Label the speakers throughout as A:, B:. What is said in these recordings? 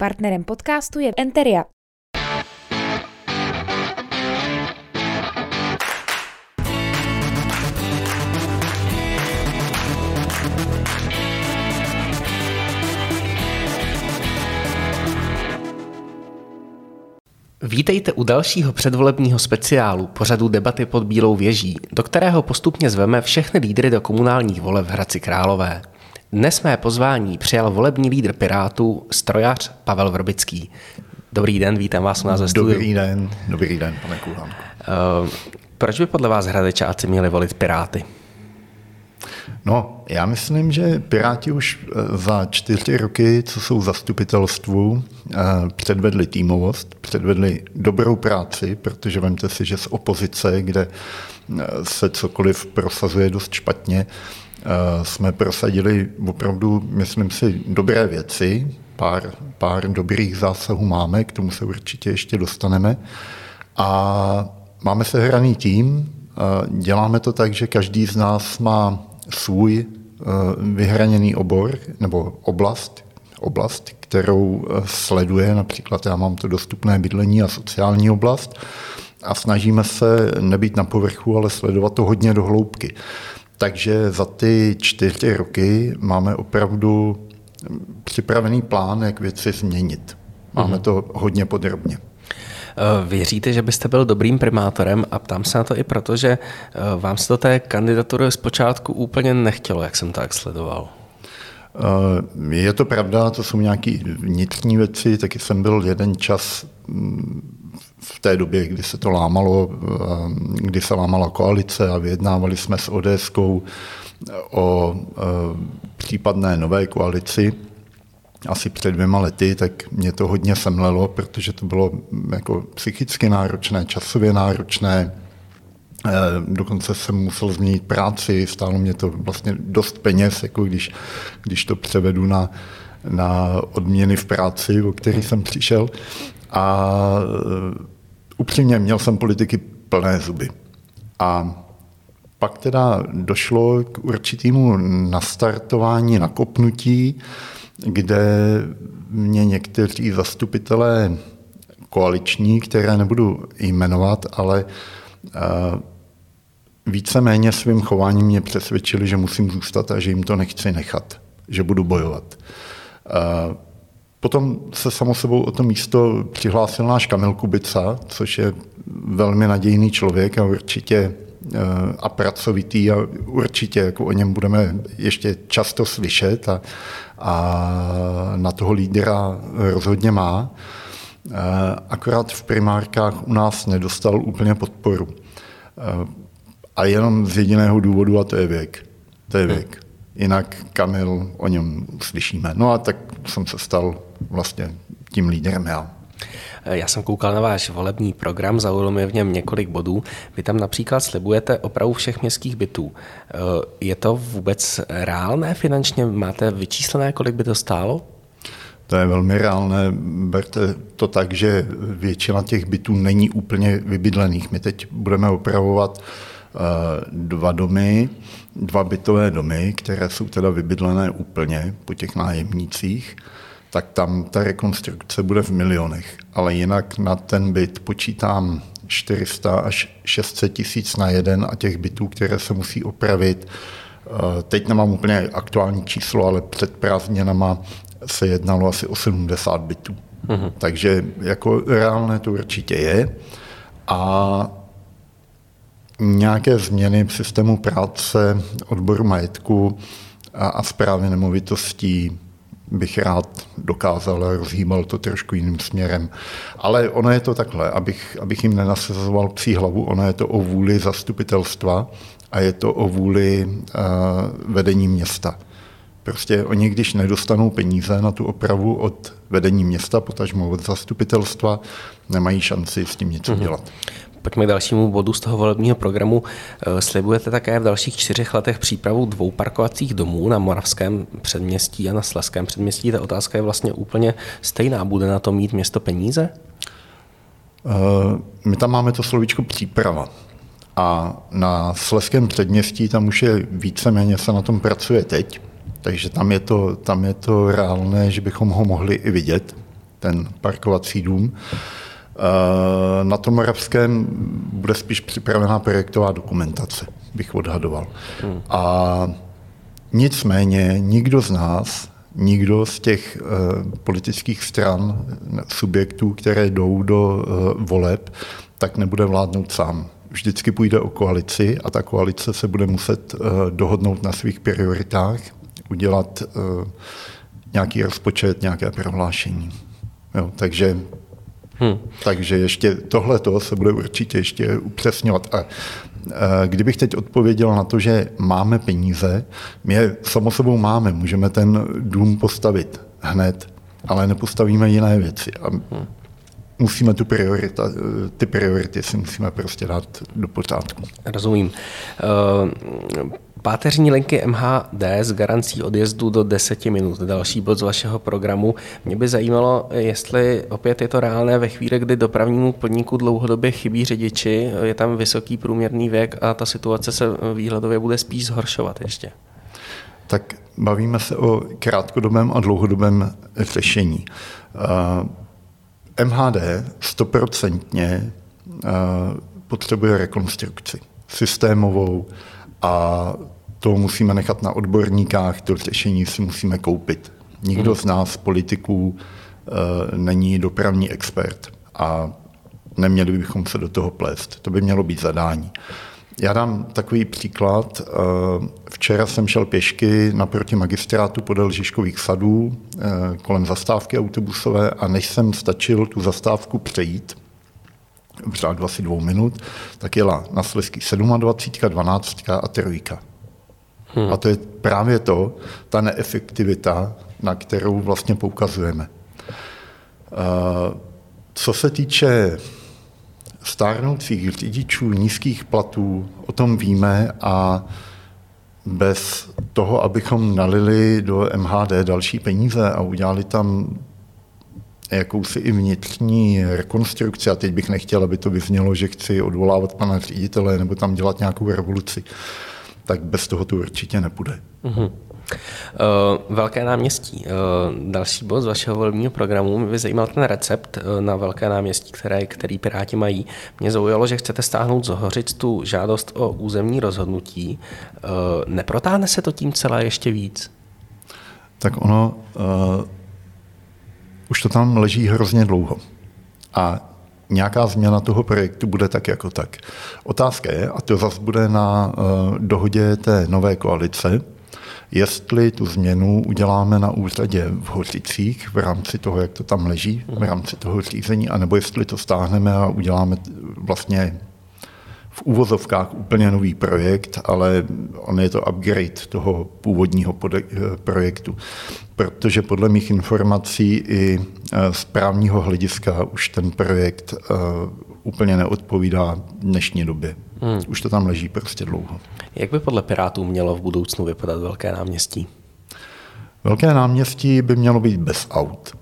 A: Partnerem podcastu je Enteria.
B: Vítejte u dalšího předvolebního speciálu pořadu debaty pod Bílou věží, do kterého postupně zveme všechny lídry do komunálních voleb v Hradci Králové. Dnes mé pozvání přijal volební lídr Pirátů, strojař Pavel Vrbický. Dobrý den, vítám vás u nás ve studiu.
C: Dobrý den, dobrý den, pane Kulánku. Uh,
B: proč by podle vás hradečáci měli volit Piráty?
C: No, já myslím, že Piráti už eh, za čtyři roky, co jsou zastupitelstvu, eh, předvedli týmovost, předvedli dobrou práci, protože vemte si, že z opozice, kde se cokoliv prosazuje dost špatně, jsme prosadili opravdu, myslím si, dobré věci, pár, pár dobrých zásahů máme, k tomu se určitě ještě dostaneme. A máme se hraný tým, děláme to tak, že každý z nás má svůj vyhraněný obor nebo oblast, oblast, kterou sleduje, například já mám to dostupné bydlení a sociální oblast a snažíme se nebýt na povrchu, ale sledovat to hodně do hloubky. Takže za ty čtyři roky máme opravdu připravený plán, jak věci změnit. Máme mm-hmm. to hodně podrobně.
B: Eh, věříte, že byste byl dobrým primátorem a ptám se na to i proto, že eh, vám se do té kandidatury zpočátku úplně nechtělo, jak jsem tak sledoval.
C: Eh, je to pravda, to jsou nějaké vnitřní věci, taky jsem byl jeden čas mm, v té době, kdy se to lámalo, kdy se lámala koalice a vyjednávali jsme s ods o případné nové koalici, asi před dvěma lety, tak mě to hodně semlelo, protože to bylo jako psychicky náročné, časově náročné, Dokonce jsem musel změnit práci, stálo mě to vlastně dost peněz, jako když, když to převedu na, na odměny v práci, o který jsem přišel. A upřímně měl jsem politiky plné zuby. A pak teda došlo k určitému nastartování, nakopnutí, kde mě někteří zastupitelé koaliční, které nebudu jmenovat, ale eh, víceméně svým chováním mě přesvědčili, že musím zůstat a že jim to nechci nechat, že budu bojovat. Potom se samo sebou o to místo přihlásil náš Kamil Kubica, což je velmi nadějný člověk a určitě Eh, a pracovitý a určitě jako o něm budeme ještě často slyšet a, a na toho lídra rozhodně má. Eh, akorát v primárkách u nás nedostal úplně podporu. Eh, a jenom z jediného důvodu, a to je věk. To je věk. Jinak Kamil, o něm slyšíme. No a tak jsem se stal vlastně tím lídrem já.
B: Já jsem koukal na váš volební program, zaujalo mě v něm několik bodů. Vy tam například slibujete opravu všech městských bytů. Je to vůbec reálné finančně? Máte vyčíslené, kolik by to stálo?
C: To je velmi reálné. Berte to tak, že většina těch bytů není úplně vybydlených. My teď budeme opravovat eh, dva domy, dva bytové domy, které jsou teda vybydlené úplně po těch nájemnících tak tam ta rekonstrukce bude v milionech. Ale jinak na ten byt počítám 400 až 600 tisíc na jeden a těch bytů, které se musí opravit. Eh, teď nemám úplně aktuální číslo, ale před prázdninama se jednalo asi o 70 bytů. Mm-hmm. Takže jako reálné to určitě je. A nějaké změny v systému práce, odboru majetku a, a zprávy nemovitostí bych rád dokázal a rozhýbal to trošku jiným směrem. Ale ono je to takhle, abych, abych jim nenasazoval psí hlavu, ono je to o vůli zastupitelstva a je to o vůli uh, vedení města. Prostě oni, když nedostanou peníze na tu opravu od vedení města, potažmo od zastupitelstva, nemají šanci s tím něco mm-hmm.
B: Pojďme k dalšímu bodu z toho volebního programu. Eh, slibujete také v dalších čtyřech letech přípravu dvou parkovacích domů na Moravském předměstí a na Sleském předměstí. Ta otázka je vlastně úplně stejná. Bude na to mít město peníze?
C: Eh, my tam máme to slovíčko příprava. A na Sleském předměstí tam už je víceméně se na tom pracuje teď, takže tam je to, tam je to reálné, že bychom ho mohli i vidět. ten parkovací dům. Na tom Moravském bude spíš připravená projektová dokumentace, bych odhadoval. Hmm. A nicméně nikdo z nás, nikdo z těch uh, politických stran, subjektů, které jdou do uh, voleb, tak nebude vládnout sám. Vždycky půjde o koalici a ta koalice se bude muset uh, dohodnout na svých prioritách, udělat uh, nějaký rozpočet, nějaké prohlášení. Jo, takže Hmm. Takže ještě tohle se bude určitě ještě upřesňovat. A kdybych teď odpověděl na to, že máme peníze, my je samo sebou máme, můžeme ten dům postavit hned, ale nepostavíme jiné věci. A hmm. musíme tu priorita, ty priority si musíme prostě dát do pořádku.
B: Rozumím. Páteřní linky MHD s garancí odjezdu do 10 minut. Další bod z vašeho programu. Mě by zajímalo, jestli opět je to reálné ve chvíli, kdy dopravnímu podniku dlouhodobě chybí řidiči, je tam vysoký průměrný věk a ta situace se výhledově bude spíš zhoršovat ještě.
C: Tak bavíme se o krátkodobém a dlouhodobém řešení. MHD stoprocentně potřebuje rekonstrukci systémovou, a to musíme nechat na odborníkách, to řešení si musíme koupit. Nikdo z nás, politiků, eh, není dopravní expert a neměli bychom se do toho plést. To by mělo být zadání. Já dám takový příklad. Eh, včera jsem šel pěšky naproti magistrátu podél Žižkových sadů eh, kolem zastávky autobusové a než jsem stačil tu zastávku přejít, v řádu asi dvou minut, tak jela na Slezský 27, 12 a trojka. Hmm. A to je právě to, ta neefektivita, na kterou vlastně poukazujeme. Co se týče stárnoucích řidičů, nízkých platů, o tom víme a bez toho, abychom nalili do MHD další peníze a udělali tam jakousi i vnitřní rekonstrukci, a teď bych nechtěl, aby to vyznělo, že chci odvolávat pana ředitele nebo tam dělat nějakou revoluci, tak bez toho to určitě nepůjde.
B: Uh, velké náměstí. Uh, další bod z vašeho volebního programu. Mě by zajímal ten recept uh, na velké náměstí, které, který Piráti mají. Mě zaujalo, že chcete stáhnout z Hořic tu žádost o územní rozhodnutí. Neprotáhne se to tím celé ještě víc?
C: Tak ono, už to tam leží hrozně dlouho. A nějaká změna toho projektu bude tak jako tak. Otázka je, a to zase bude na uh, dohodě té nové koalice, jestli tu změnu uděláme na úřadě v Hořicích v rámci toho, jak to tam leží, v rámci toho řízení, anebo jestli to stáhneme a uděláme vlastně v úvozovkách úplně nový projekt, ale on je to upgrade toho původního projektu. Protože podle mých informací i e, z právního hlediska už ten projekt e, úplně neodpovídá dnešní době. Hmm. Už to tam leží prostě dlouho.
B: Jak by podle Pirátů mělo v budoucnu vypadat Velké náměstí?
C: Velké náměstí by mělo být bez aut.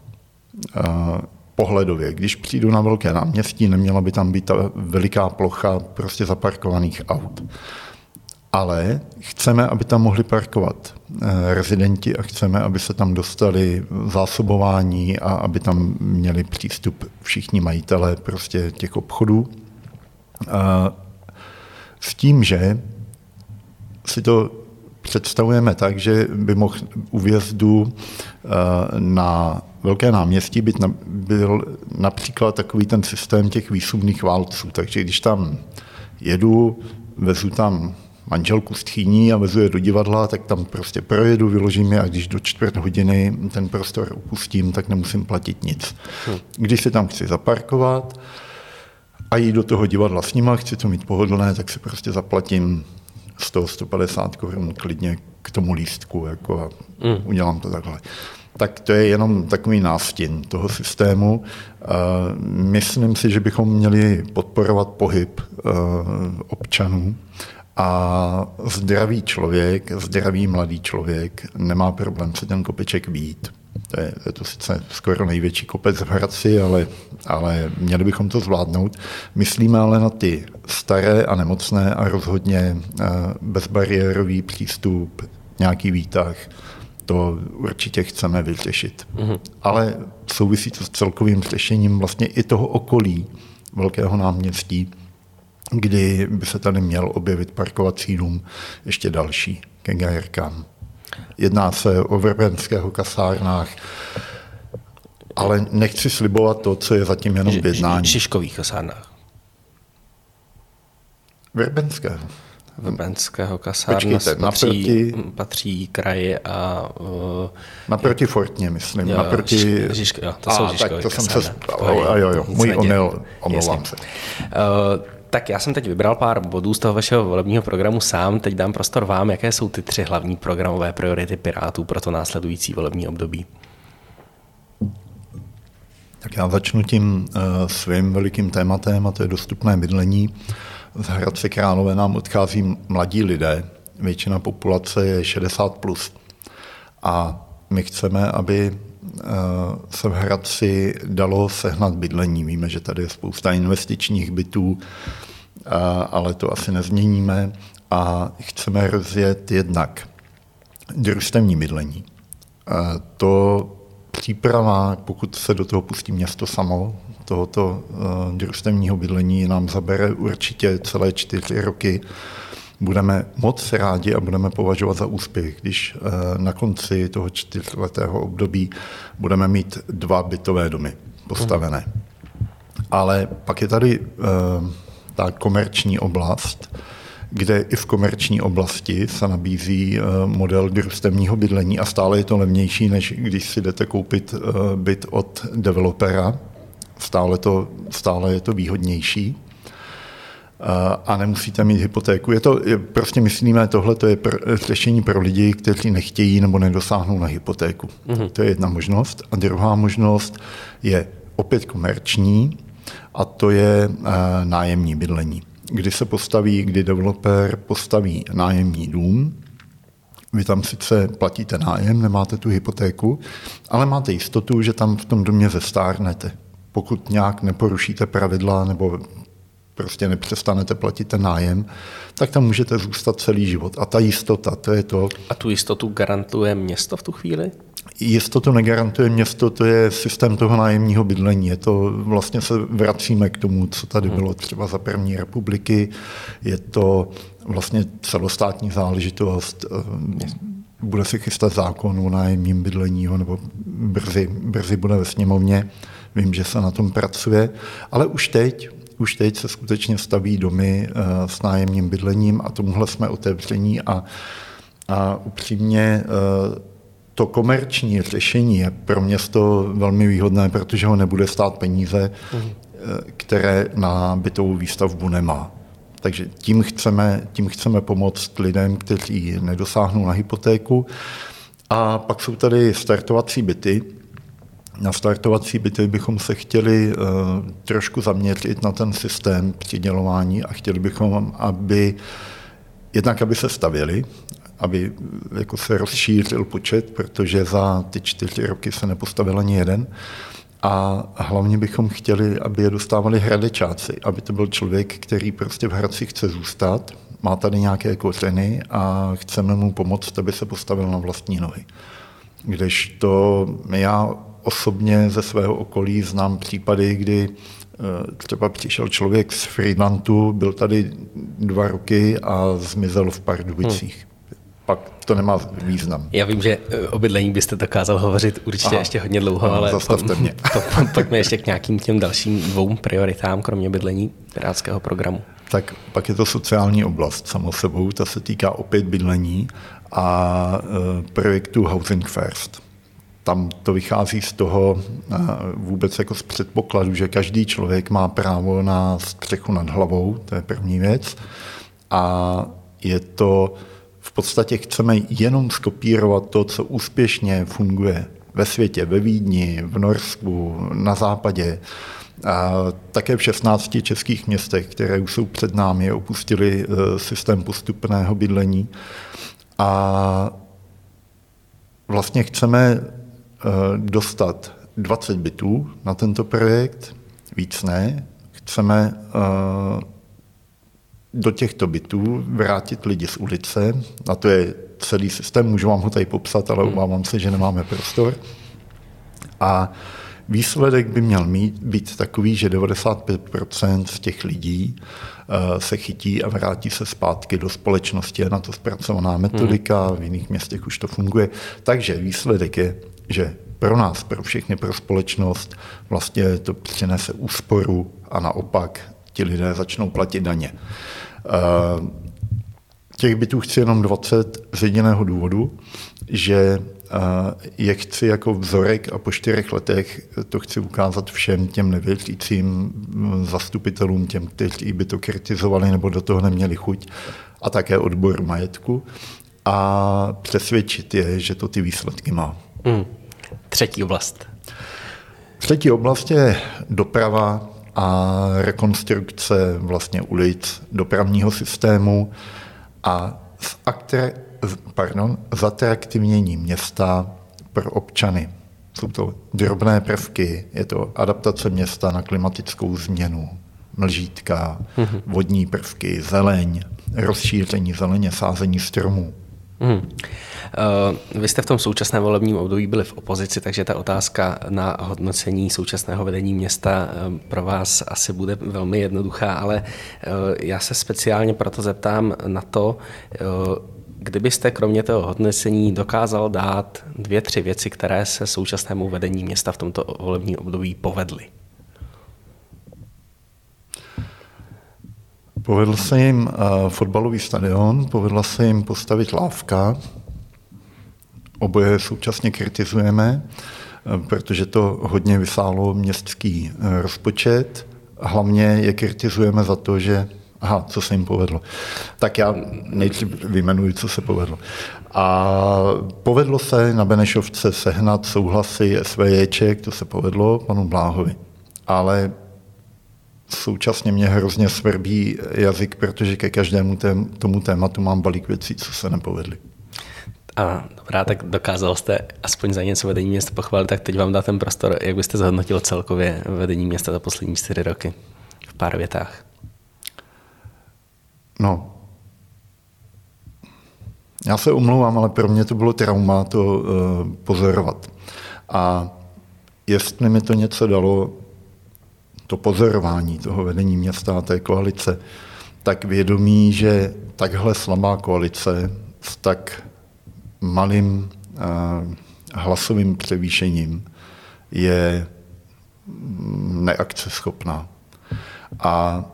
C: Pohledově. Když přijdu na velké náměstí, neměla by tam být ta veliká plocha prostě zaparkovaných aut. Ale chceme, aby tam mohli parkovat eh, rezidenti a chceme, aby se tam dostali zásobování a aby tam měli přístup všichni majitelé prostě těch obchodů. S tím, že si to představujeme tak, že by mohl u vjezdu eh, na velké náměstí být na, byl například takový ten systém těch výsumných válců. Takže když tam jedu, vezu tam manželku z tchýní a vezu je do divadla, tak tam prostě projedu, vyložím je a když do čtvrt hodiny ten prostor opustím, tak nemusím platit nic. Hm. Když se tam chci zaparkovat a jít do toho divadla s nima, chci to mít pohodlné, tak si prostě zaplatím 100-150 korun klidně k tomu lístku jako a mm. udělám to takhle. Tak to je jenom takový nástin toho systému. Myslím si, že bychom měli podporovat pohyb e, občanů a zdravý člověk, zdravý mladý člověk nemá problém se ten kopeček být. To je, je to sice skoro největší kopec v Hradci, ale, ale měli bychom to zvládnout. Myslíme ale na ty staré a nemocné a rozhodně eh, bezbariérový přístup, nějaký výtah, to určitě chceme vyřešit. Mm-hmm. Ale souvisí to s celkovým řešením vlastně i toho okolí Velkého náměstí, kdy by se tady měl objevit parkovací dům ještě další ke Gajerkám. Jedná se o vrbenského kasárnách, ale nechci slibovat to, co je zatím jenom v jednání.
B: Šiškových kasárnách.
C: Vrbenského.
B: Vrbenského kasárna patří, naproti, patří kraji a... Uh,
C: naproti Fortně, myslím. Jo, naproti...
B: Žižk, žižk, jo, to a, jsou tak to jsem se...
C: Jo, jo, jo, můj omyl, omlouvám se. Uh,
B: tak já jsem teď vybral pár bodů z toho vašeho volebního programu sám. Teď dám prostor vám, jaké jsou ty tři hlavní programové priority Pirátů pro to následující volební období.
C: Tak já začnu tím uh, svým velikým tématem, a to je dostupné bydlení. Z Hradce Králové nám odchází mladí lidé, většina populace je 60+. Plus. A my chceme, aby uh, se v Hradci dalo sehnat bydlení. Víme, že tady je spousta investičních bytů, uh, ale to asi nezměníme. A chceme rozjet jednak družstevní bydlení. To příprava, pokud se do toho pustí město samo, tohoto uh, družstevního bydlení nám zabere určitě celé čtyři roky. Budeme moc rádi a budeme považovat za úspěch, když uh, na konci toho čtyřletého období budeme mít dva bytové domy postavené. Ale pak je tady uh, ta komerční oblast, kde i v komerční oblasti se nabízí eh, model družstevního bydlení a stále je to levnější, než když si jdete koupit eh, byt od developera. Stále, to, stále je to výhodnější a nemusíte mít hypotéku. Je to, je, prostě myslíme, tohle to je pr, řešení pro lidi, kteří nechtějí nebo nedosáhnou na hypotéku. Mm-hmm. To je jedna možnost. A druhá možnost je opět komerční a to je nájemní bydlení kdy se postaví, kdy developer postaví nájemní dům, vy tam sice platíte nájem, nemáte tu hypotéku, ale máte jistotu, že tam v tom domě zestárnete. Pokud nějak neporušíte pravidla nebo prostě nepřestanete platit ten nájem, tak tam můžete zůstat celý život. A ta jistota, to je to.
B: A tu jistotu garantuje město v tu chvíli?
C: Jistotu negarantuje město, to je systém toho nájemního bydlení. Je to, vlastně se vracíme k tomu, co tady bylo třeba za první republiky. Je to vlastně celostátní záležitost. Bude se chystat zákon o nájemním bydlení, nebo brzy, brzy bude ve sněmovně. Vím, že se na tom pracuje, ale už teď, už teď se skutečně staví domy eh, s nájemním bydlením a tomuhle jsme otevření a, a upřímně eh, to komerční řešení je pro město velmi výhodné, protože ho nebude stát peníze, mhm. které na bytovou výstavbu nemá. Takže tím chceme, tím chceme pomoct lidem, kteří nedosáhnou na hypotéku. A pak jsou tady startovací byty. Na startovací byty bychom se chtěli uh, trošku zaměřit na ten systém přidělování a chtěli bychom, aby jednak aby se stavěli, aby jako se rozšířil počet, protože za ty čtyři roky se nepostavil ani jeden. A hlavně bychom chtěli, aby je dostávali hradečáci, aby to byl člověk, který prostě v Hradci chce zůstat, má tady nějaké kořeny a chceme mu pomoct, aby se postavil na vlastní nohy. Když to já osobně ze svého okolí znám případy, kdy eh, třeba přišel člověk z Friedlandu, byl tady dva roky a zmizel v Pardubicích. Hmm pak to nemá význam.
B: Já vím, že eh, o bydlení byste dokázal hovořit určitě Aha. ještě hodně dlouho,
C: ale zastavte po, mě.
B: Po, po, pojďme ještě k nějakým těm dalším dvou prioritám, kromě bydlení pirátského programu.
C: Tak pak je to sociální oblast samo sebou, ta se týká opět bydlení a e, projektu Housing First. Tam to vychází z toho e, vůbec jako z předpokladu, že každý člověk má právo na střechu nad hlavou, to je první věc. A je to v podstatě chceme jenom skopírovat to, co úspěšně funguje ve světě, ve Vídni, v Norsku, na západě, a také v 16 českých městech, které už jsou před námi, opustili eh, systém postupného bydlení. A vlastně chceme eh, dostat 20 bytů na tento projekt, víc ne. Chceme eh, do těchto bytů vrátit lidi z ulice, a to je celý systém. Můžu vám ho tady popsat, ale obávám se, že nemáme prostor. A výsledek by měl mít, být takový, že 95% z těch lidí uh, se chytí a vrátí se zpátky do společnosti. Je na to zpracovaná metodika, v jiných městech už to funguje. Takže výsledek je, že pro nás, pro všechny, pro společnost vlastně to přinese úsporu a naopak ti lidé začnou platit daně. Uh, těch bytů chci jenom 20 z jediného důvodu, že je chci jako vzorek a po čtyřech letech to chci ukázat všem těm nevěřícím zastupitelům, těm, kteří by to kritizovali nebo do toho neměli chuť, a také odbor majetku a přesvědčit je, že to ty výsledky má. Hmm.
B: Třetí oblast.
C: Třetí oblast je doprava a rekonstrukce vlastně ulic dopravního systému a z akter, pardon, zatraktivnění města pro občany. Jsou to drobné prvky, je to adaptace města na klimatickou změnu, mlžítka, mm-hmm. vodní prvky, zeleň, rozšíření zeleně, sázení stromů. Mm.
B: Uh, vy jste v tom současném volebním období byli v opozici, takže ta otázka na hodnocení současného vedení města uh, pro vás asi bude velmi jednoduchá, ale uh, já se speciálně proto zeptám na to, Kdybyste kromě toho hodnocení dokázal dát dvě, tři věci, které se současnému vedení města v tomto volebním období povedly?
C: Povedl se jim uh, fotbalový stadion, povedla se jim postavit lávka. Oboje současně kritizujeme, uh, protože to hodně vysálo městský uh, rozpočet. Hlavně je kritizujeme za to, že Aha, co se jim povedlo. Tak já nejdřív vyjmenuji, co se povedlo. A povedlo se na Benešovce sehnat souhlasy SVJček, to se povedlo panu Bláhovi. Ale současně mě hrozně svrbí jazyk, protože ke každému tém, tomu tématu mám balík věcí, co se nepovedly.
B: A dobrá, tak dokázal jste aspoň za něco vedení města pochválit, tak teď vám dá ten prostor. Jak byste zhodnotil celkově vedení města za poslední čtyři roky? V pár větách.
C: No, já se omlouvám, ale pro mě to bylo trauma to uh, pozorovat. A jestli mi to něco dalo, to pozorování toho vedení města a té koalice, tak vědomí, že takhle slabá koalice s tak malým uh, hlasovým převýšením je neakceschopná. A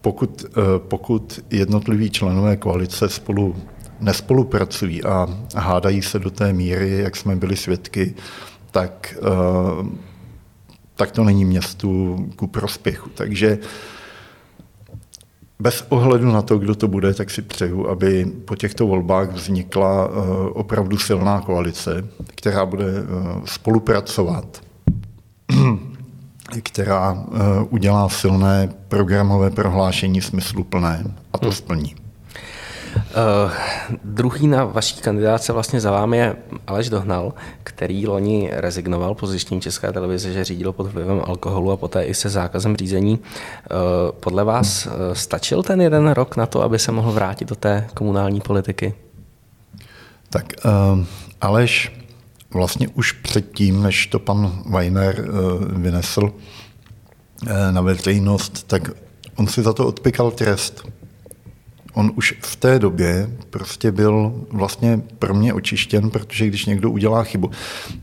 C: pokud, eh, pokud jednotliví členové koalice spolu nespolupracují a hádají se do té míry, jak jsme byli svědky, tak, eh, tak to není městu ku prospěchu. Takže bez ohledu na to, kdo to bude, tak si přeju, aby po těchto volbách vznikla eh, opravdu silná koalice, která bude spolupracovat která eh, udělá silné programové prohlášení smysluplné a to hmm. splní.
B: Uh, druhý na vaší kandidáce vlastně za vámi je Aleš Dohnal, který loni rezignoval po zjištění České televize, že řídil pod vlivem alkoholu a poté i se zákazem řízení. Uh, podle vás uh, stačil ten jeden rok na to, aby se mohl vrátit do té komunální politiky?
C: Tak uh, Aleš vlastně už předtím, než to pan Weiner eh, vynesl eh, na veřejnost, tak on si za to odpikal trest. On už v té době prostě byl vlastně pro mě očištěn, protože když někdo udělá chybu,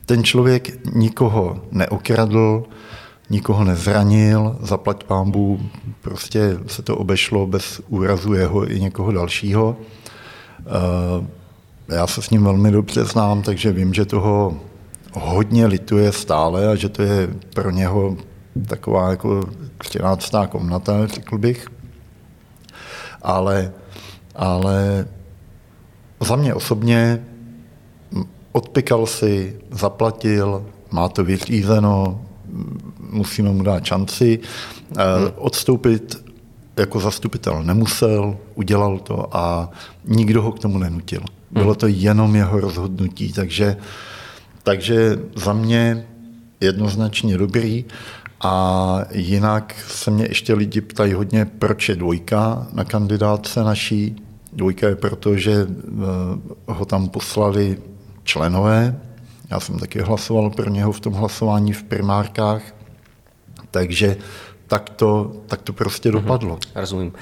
C: ten člověk nikoho neokradl, nikoho nezranil, zaplať pámbu, prostě se to obešlo bez úrazu jeho i někoho dalšího. Uh, já se s ním velmi dobře znám, takže vím, že toho hodně lituje stále a že to je pro něho taková jako 13. komnata, řekl bych. Ale, ale za mě osobně odpikal si, zaplatil, má to vyřízeno, musíme mu dát šanci. Hmm. Odstoupit jako zastupitel nemusel, udělal to a nikdo ho k tomu nenutil. Bylo to jenom jeho rozhodnutí, takže, takže za mě jednoznačně dobrý. A jinak se mě ještě lidi ptají hodně, proč je dvojka na kandidáce naší. Dvojka je proto, že ho tam poslali členové, já jsem taky hlasoval pro něho v tom hlasování v primárkách, takže tak to, tak to prostě mhm. dopadlo.
B: Rozumím.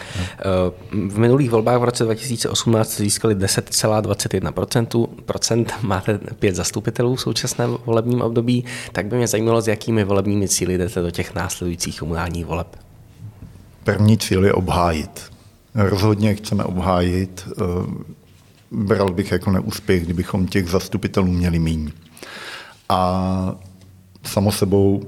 B: V minulých volbách v roce 2018 získali 10,21%, procent, máte pět zastupitelů v současném volebním období, tak by mě zajímalo, s jakými volebními cíly jdete do těch následujících komunálních voleb.
C: První cíl je obhájit. Rozhodně chceme obhájit. Eh, bral bych jako neúspěch, kdybychom těch zastupitelů měli míň. A samo sebou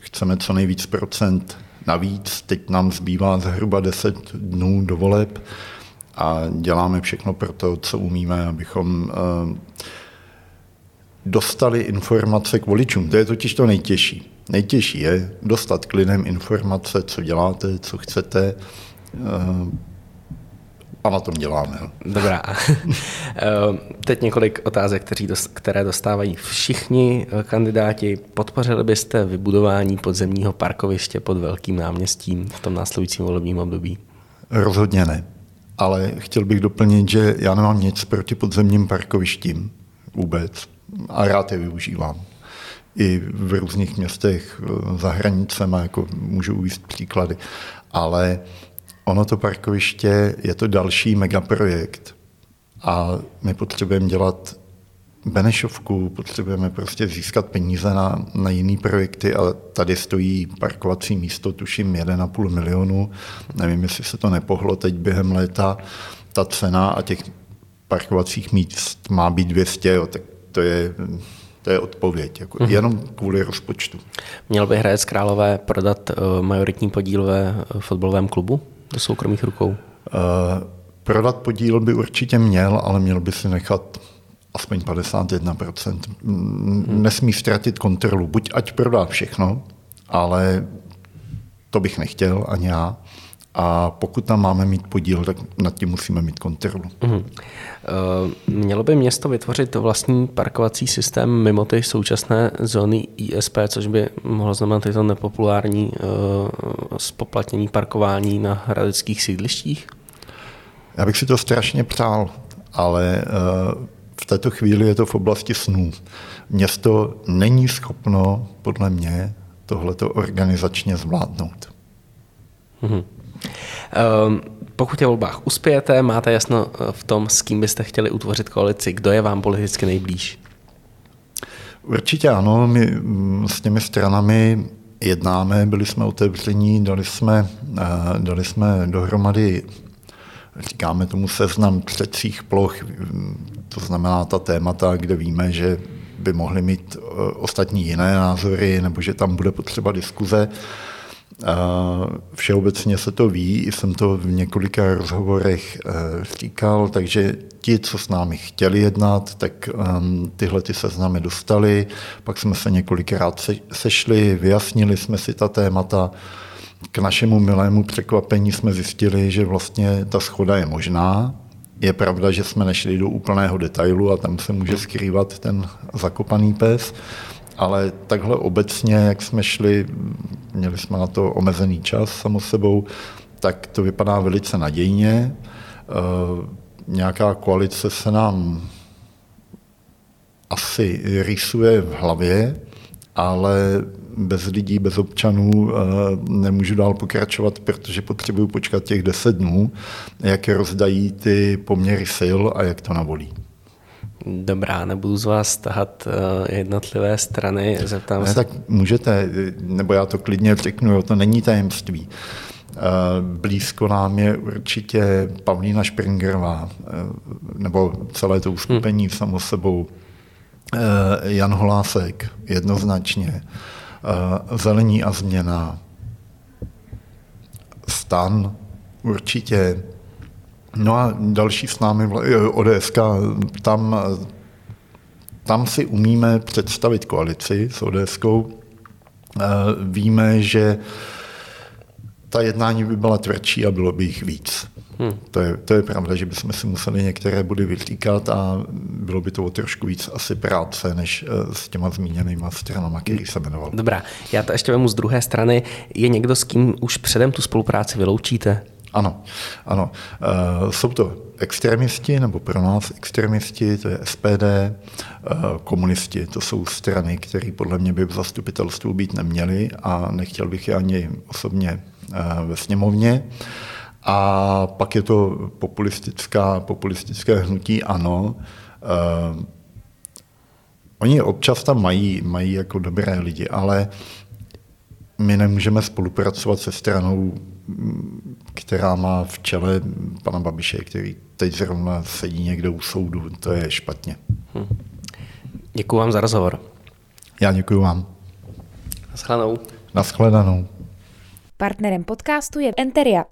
C: chceme co nejvíc procent navíc. Teď nám zbývá zhruba 10 dnů do voleb a děláme všechno pro to, co umíme, abychom eh, dostali informace k voličům. To je totiž to nejtěžší. Nejtěžší je dostat k lidem informace, co děláte, co chcete, eh, a na tom děláme.
B: Dobrá. Eh, teď několik otázek, které dostávají všichni eh, kandidáti. Podpořili byste vybudování podzemního parkoviště pod Velkým náměstím v tom následujícím volebním období?
C: Rozhodně ne. Ale chtěl bych doplnit, že já nemám nic proti podzemním parkovištím vůbec a rád je využívám. I v různých městech eh, za hranicemi, jako můžu uvést příklady. Ale ono to parkoviště je to další megaprojekt a my potřebujeme dělat Benešovku, potřebujeme prostě získat peníze na, na jiné projekty a tady stojí parkovací místo, tuším 1,5 milionu. Nevím, jestli se to nepohlo teď během léta. Ta cena a těch parkovacích míst má být 200, jo, tak to je, to je odpověď, jako mm-hmm. jenom kvůli rozpočtu.
B: Měl by Hradec Králové prodat uh, majoritní podíl ve uh, fotbalovém klubu? Do soukromých rukou? Uh,
C: prodat podíl by určitě měl, ale měl by si nechat aspoň 51%. Hmm. Nesmí ztratit kontrolu. Buď ať prodá všechno, ale to bych nechtěl ani já. A pokud tam máme mít podíl, tak nad tím musíme mít kontrolu. Mm.
B: Mělo by město vytvořit vlastní parkovací systém mimo ty současné zóny ISP, což by mohlo znamenat tyto nepopulární spoplatnění parkování na hradeckých sídlištích?
C: Já bych si to strašně přál, ale v této chvíli je to v oblasti snů. Město není schopno, podle mě, tohleto organizačně zvládnout. Mm-hmm.
B: Ehm, pokud je volbách uspějete, máte jasno eh, v tom, s kým byste chtěli utvořit koalici, kdo je vám politicky nejblíž?
C: Určitě ano, my mm, s těmi stranami jednáme, byli jsme otevření, dali jsme, eh, dali jsme dohromady, říkáme tomu seznam třecích ploch, to znamená ta témata, kde víme, že by mohli mít eh, ostatní jiné názory, nebo že tam bude potřeba diskuze. Všeobecně se to ví, jsem to v několika rozhovorech eh, říkal, takže ti, co s námi chtěli jednat, tak ehm, tyhle ty seznamy dostali, pak jsme se několikrát sešli, vyjasnili jsme si ta témata. K našemu milému překvapení jsme zjistili, že vlastně ta schoda je možná. Je pravda, že jsme nešli do úplného detailu a tam se může skrývat ten zakopaný pes, ale takhle obecně, jak jsme šli, měli jsme na to omezený čas samo sebou, tak to vypadá velice nadějně. Eh, nějaká koalice se nám asi rýsuje v hlavě, ale bez lidí, bez občanů eh, nemůžu dál pokračovat, protože potřebuju počkat těch deset dnů, jak rozdají ty poměry sil a jak to navolí.
B: Dobrá, nebudu z vás tahat eh, jednotlivé strany, zeptám
C: ne, se. Tak můžete, nebo já to klidně řeknu, to není tajemství. Eh, blízko nám je určitě Pavlína Špringerová, eh, nebo celé to uskupení hmm. samo sebou. Jan Holásek, jednoznačně. Zelení a změna. Stan, určitě No a další s námi, ODS, tam, tam si umíme představit koalici s ODS. Eh, víme, že ta jednání by byla tvrdší a bylo by jich víc. Hmm. To, je, to je pravda, že bychom si museli některé body vytýkat a bylo by to o trošku víc asi práce, než eh, s těma zmíněnýma stranama, který se jmenoval.
B: Dobrá, já to ještě vemu z druhé strany. Je někdo, s kým už předem tu spolupráci vyloučíte?
C: Ano, ano. Uh, jsou to extremisti, nebo pro nás extremisti, to je SPD, uh, komunisti, to jsou strany, které podle mě by v zastupitelstvu být neměly a nechtěl bych je ani osobně uh, ve sněmovně. A pak je to populistická, populistické hnutí ANO. Oni občas tam mají, mají jako dobré lidi, ale my nemůžeme spolupracovat se stranou, která má v čele pana Babiše, který teď zrovna sedí někde u soudu. To je špatně. Hm.
B: Děkuji vám za rozhovor.
C: Já děkuji vám.
B: Naschledanou.
C: Naschledanou.
A: Partnerem podcastu je Enteria.